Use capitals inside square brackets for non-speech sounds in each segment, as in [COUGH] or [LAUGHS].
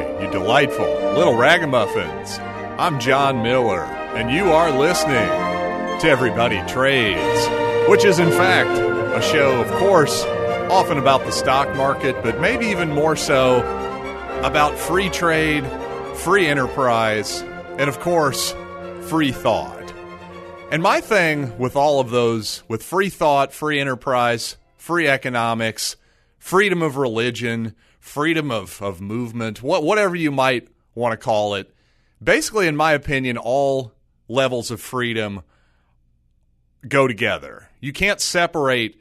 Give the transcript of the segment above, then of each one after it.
You delightful little ragamuffins. I'm John Miller, and you are listening to Everybody Trades, which is, in fact, a show, of course, often about the stock market, but maybe even more so about free trade, free enterprise, and, of course, free thought. And my thing with all of those, with free thought, free enterprise, free economics, freedom of religion, freedom of, of movement, what, whatever you might want to call it, basically, in my opinion, all levels of freedom go together. You can't separate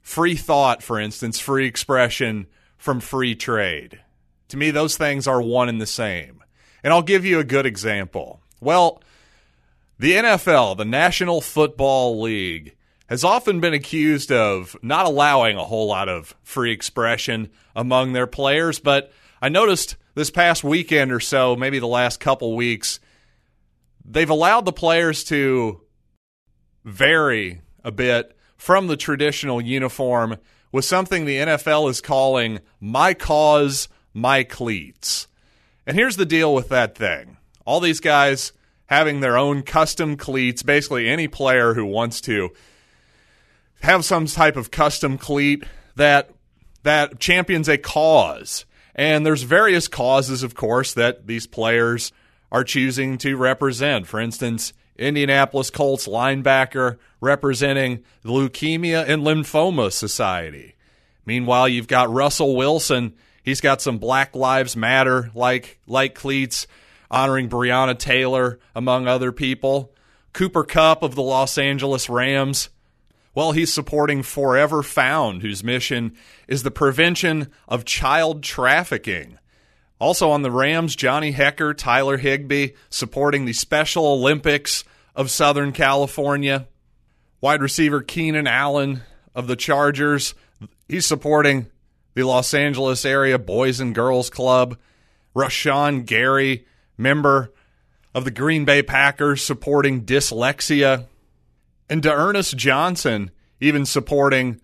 free thought, for instance, free expression from free trade. To me, those things are one and the same. And I'll give you a good example. Well, the NFL, the National Football League, has often been accused of not allowing a whole lot of free expression among their players, but I noticed this past weekend or so, maybe the last couple weeks, they've allowed the players to vary a bit from the traditional uniform with something the NFL is calling my cause, my cleats. And here's the deal with that thing. All these guys having their own custom cleats, basically any player who wants to have some type of custom cleat that that champions a cause. And there's various causes, of course, that these players are choosing to represent. For instance, Indianapolis Colts linebacker representing the Leukemia and Lymphoma Society. Meanwhile, you've got Russell Wilson. He's got some Black Lives Matter like like cleats honoring Breonna Taylor among other people. Cooper Kupp of the Los Angeles Rams well, he's supporting Forever Found, whose mission is the prevention of child trafficking. Also on the Rams, Johnny Hekker, Tyler Higbee, supporting the Special Olympics of Southern California. Wide receiver Keenan Allen of the Chargers, he's supporting the Los Angeles area Boys and Girls Club. Rashan Gary, member of the Green Bay Packers, supporting dyslexia and to Ernest Johnson even supporting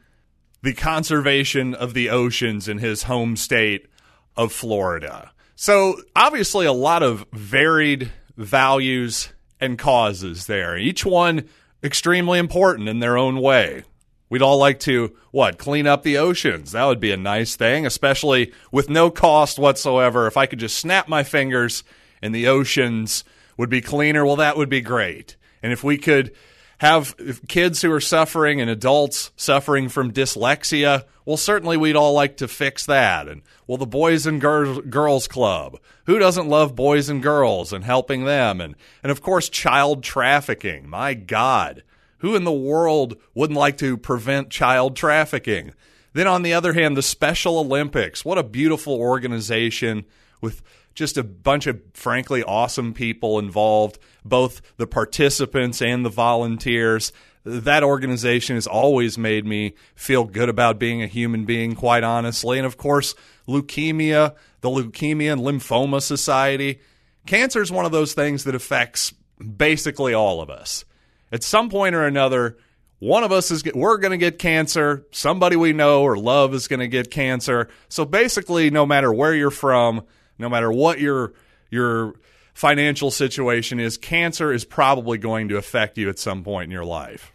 the conservation of the oceans in his home state of Florida. So, obviously, a lot of varied values and causes there, each one extremely important in their own way. We'd all like to, what, clean up the oceans. That would be a nice thing, especially with no cost whatsoever. If I could just snap my fingers and the oceans would be cleaner, well, that would be great. And if we could have kids who are suffering and adults suffering from dyslexia, well, certainly we'd all like to fix that. And well, the Boys and Gir- Girls Club, who doesn't love boys and girls and helping them? And and of course, child trafficking. My God, who in the world wouldn't like to prevent child trafficking? Then on the other hand, the Special Olympics. What a beautiful organization with just a bunch of frankly awesome people involved, both the participants and the volunteers. That organization has always made me feel good about being a human being, quite honestly. And of course, leukemia, the Leukemia and Lymphoma Society. Cancer is one of those things that affects basically all of us. At some point or another, one of us is we're going to get cancer somebody we know or love is going to get cancer so basically no matter where you're from no matter what your your financial situation is, cancer is probably going to affect you at some point in your life.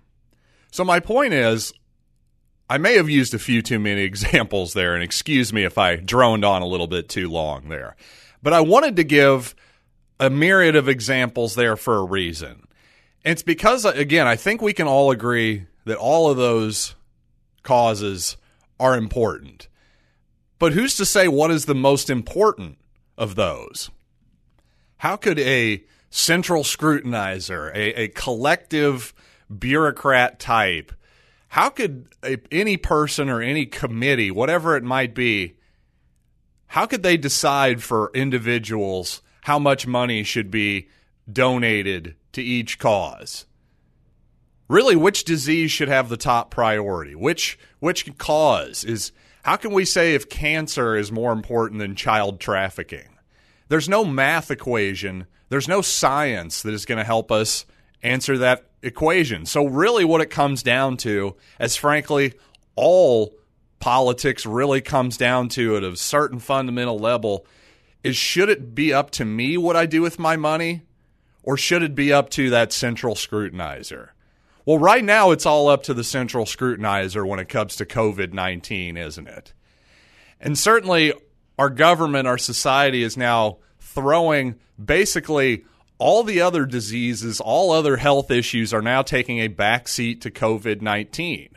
So my point is I may have used a few too many [LAUGHS] examples there and excuse me if I droned on a little bit too long there. But I wanted to give a myriad of examples there for a reason. And it's because again, I think we can all agree that all of those causes are important. But who's to say what is the most important of those. How could a central scrutinizer, a, a collective bureaucrat type, how could a, any person or any committee, whatever it might be, how could they decide for individuals how much money should be donated to each cause? Really, which disease should have the top priority? Which which cause is how can we say if cancer is more important than child trafficking? There's no math equation, there's no science that is going to help us answer that equation. So, really, what it comes down to, as frankly, all politics really comes down to at a certain fundamental level, is should it be up to me what I do with my money or should it be up to that central scrutinizer? Well, right now it's all up to the central scrutinizer when it comes to COVID 19, isn't it? And certainly our government, our society is now throwing basically all the other diseases, all other health issues are now taking a backseat to COVID 19.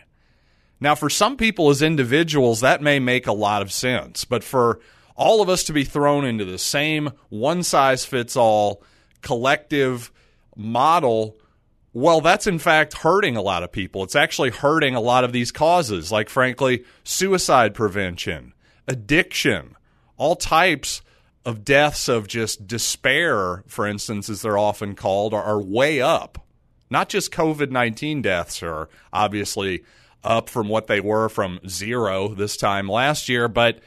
Now, for some people as individuals, that may make a lot of sense, but for all of us to be thrown into the same one size fits all collective model, well, that's in fact hurting a lot of people. It's actually hurting a lot of these causes, like, frankly, suicide prevention, addiction, all types of deaths of just despair, for instance, as they're often called, are, are way up. Not just COVID 19 deaths are obviously up from what they were from zero this time last year, but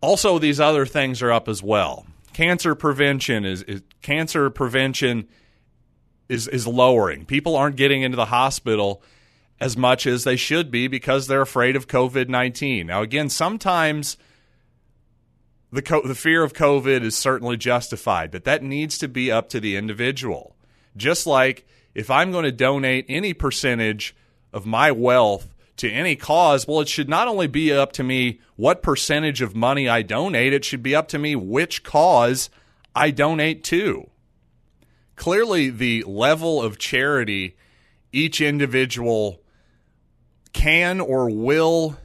also these other things are up as well. Cancer prevention is, is cancer prevention is is lowering. People aren't getting into the hospital as much as they should be because they're afraid of COVID nineteen. Now, again, sometimes the co- the fear of COVID is certainly justified, but that needs to be up to the individual. Just like if I'm going to donate any percentage of my wealth to any cause, well, it should not only be up to me what percentage of money I donate, it should be up to me which cause I donate to. Clearly, the level of charity each individual can or will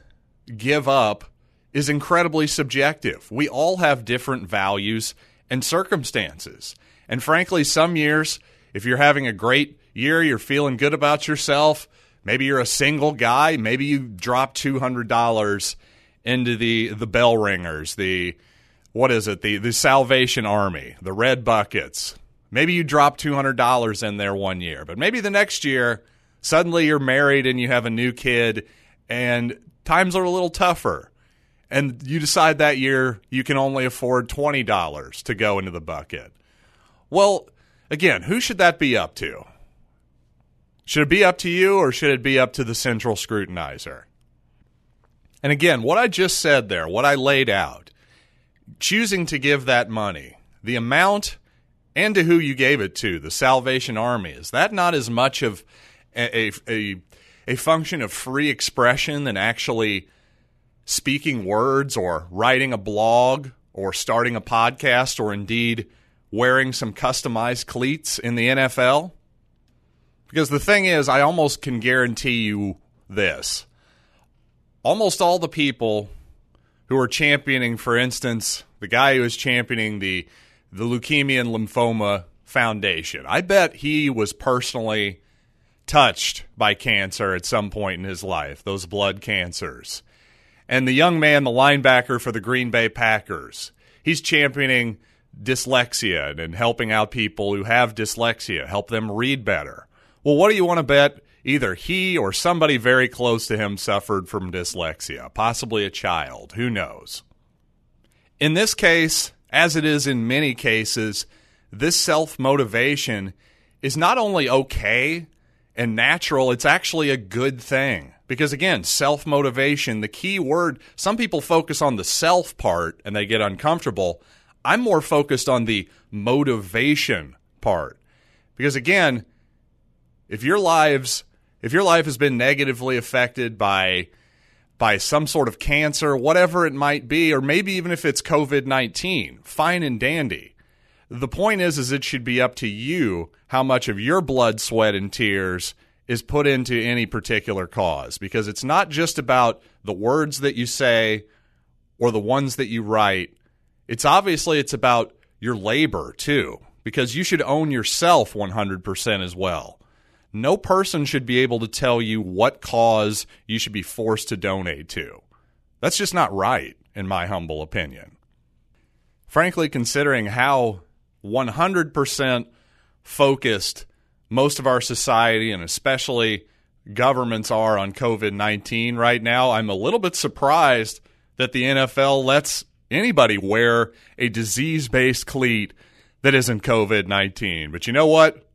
give up is incredibly subjective. We all have different values and circumstances. And frankly, some years, if you're having a great year, you're feeling good about yourself, Maybe you're a single guy. Maybe you drop two hundred dollars into the the bell ringers, the what is it, the the Salvation Army, the red buckets. Maybe you drop two hundred dollars in there one year, but maybe the next year suddenly you're married and you have a new kid, and times are a little tougher. And you decide that year you can only afford $20 to go into the bucket. Well, again, who should that be up to? Should it be up to you or should it be up to the central scrutinizer? And again, what I just said there, what I laid out, choosing to give that money, the amount and to who you gave it to, the Salvation Army, is that not as much of a, a, a function of free expression than actually speaking words or writing a blog or starting a podcast or indeed wearing some customized cleats in the NFL? Because the thing is, I almost can guarantee you this. Almost all the people who are championing, for instance, the guy who is championing the the Leukemia and Lymphoma Foundation, I bet he was personally touched by cancer at some point in his life, those blood cancers. And the young man, the linebacker for the Green Bay Packers, he's championing dyslexia and helping out people who have dyslexia, help them read better. Well, what do you want to bet? Either he or somebody very close to him suffered from dyslexia, possibly a child. Who knows? In this case, as it is in many cases, this self motivation is not only okay and natural, it's actually a good thing. Because again, self motivation, the key word, some people focus on the self part and they get uncomfortable. I'm more focused on the motivation part. Because again, if your lives if your life has been negatively affected by by some sort of cancer, whatever it might be, or maybe even if it's COVID-19, fine and dandy. The point is is it should be up to you how much of your blood, sweat and tears is put into any particular cause because it's not just about the words that you say or the ones that you write. It's obviously it's about your labor too because you should own yourself 100% as well. No person should be able to tell you what cause you should be forced to donate to. That's just not right, in my humble opinion. Frankly, considering how 100% focused most of our society and especially governments are on COVID 19 right now, I'm a little bit surprised that the NFL lets anybody wear a disease based cleat that isn't COVID 19. But you know what?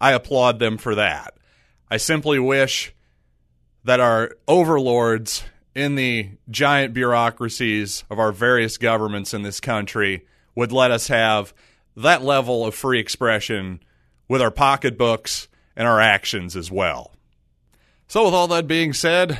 I applaud them for that. I simply wish that our overlords in the giant bureaucracies of our various governments in this country would let us have that level of free expression with our pocketbooks and our actions as well. So, with all that being said,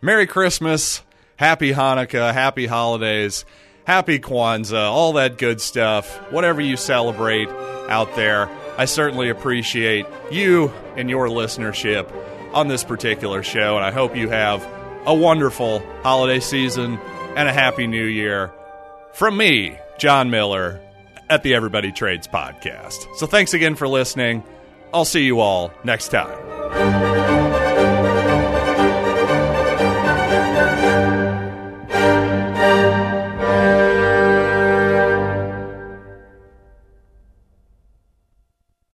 Merry Christmas, Happy Hanukkah, Happy Holidays, Happy Kwanzaa, all that good stuff, whatever you celebrate out there. I certainly appreciate you and your listenership on this particular show, and I hope you have a wonderful holiday season and a happy new year. From me, John Miller, at the Everybody Trades podcast. So thanks again for listening. I'll see you all next time.